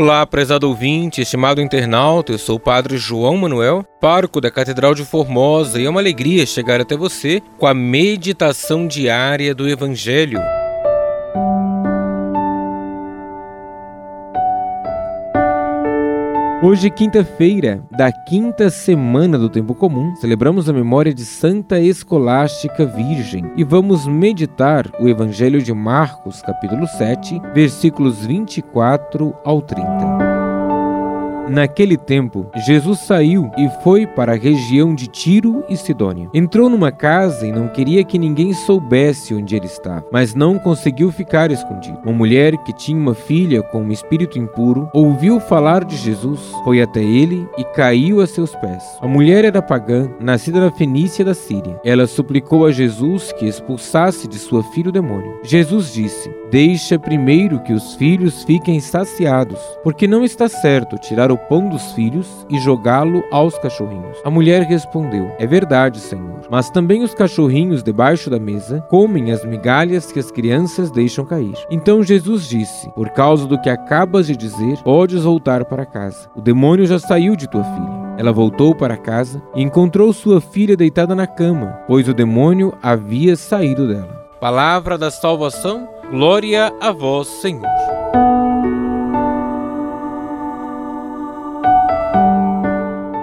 Olá, prezado ouvinte, estimado internauta, eu sou o Padre João Manuel, pároco da Catedral de Formosa, e é uma alegria chegar até você com a meditação diária do Evangelho. Hoje, quinta-feira da quinta semana do Tempo Comum, celebramos a memória de Santa Escolástica Virgem e vamos meditar o Evangelho de Marcos, capítulo 7, versículos 24 ao 30. Naquele tempo, Jesus saiu e foi para a região de Tiro e Sidônia. Entrou numa casa e não queria que ninguém soubesse onde ele estava, mas não conseguiu ficar escondido. Uma mulher que tinha uma filha com um espírito impuro ouviu falar de Jesus, foi até ele e caiu a seus pés. A mulher era pagã, nascida na Fenícia da Síria. Ela suplicou a Jesus que expulsasse de sua filha o demônio. Jesus disse: Deixa primeiro que os filhos fiquem saciados, porque não está certo tirar o pão dos filhos e jogá-lo aos cachorrinhos. A mulher respondeu: É verdade, Senhor. Mas também os cachorrinhos debaixo da mesa comem as migalhas que as crianças deixam cair. Então Jesus disse: Por causa do que acabas de dizer, podes voltar para casa. O demônio já saiu de tua filha. Ela voltou para casa e encontrou sua filha deitada na cama, pois o demônio havia saído dela. Palavra da salvação, glória a vós, Senhor.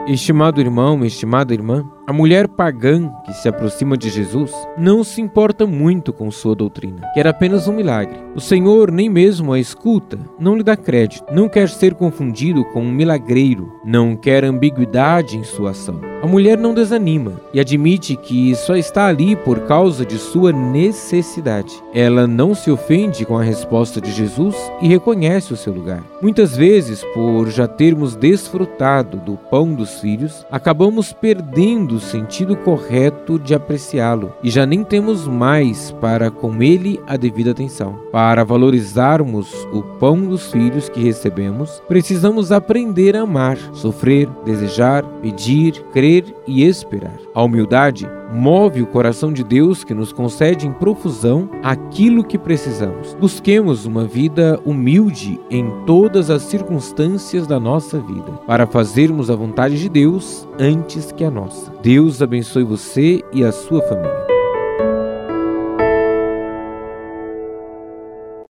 Estimado irmão, estimada irmã, a mulher pagã que se aproxima de Jesus não se importa muito com sua doutrina, quer apenas um milagre. O Senhor nem mesmo a escuta, não lhe dá crédito, não quer ser confundido com um milagreiro, não quer ambiguidade em sua ação. A mulher não desanima e admite que só está ali por causa de sua necessidade. Ela não se ofende com a resposta de Jesus e reconhece o seu lugar. Muitas vezes, por já termos desfrutado do pão dos filhos, acabamos perdendo o sentido correto de apreciá-lo e já nem temos mais para com ele a devida atenção. Para valorizarmos o pão dos filhos que recebemos, precisamos aprender a amar, sofrer, desejar, pedir, crer e esperar. A humildade move o coração de Deus que nos concede em profusão aquilo que precisamos. Busquemos uma vida humilde em todas as circunstâncias da nossa vida, para fazermos a vontade de Deus antes que a nossa. Deus abençoe você e a sua família.